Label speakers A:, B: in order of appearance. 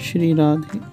A: Shri Radhe.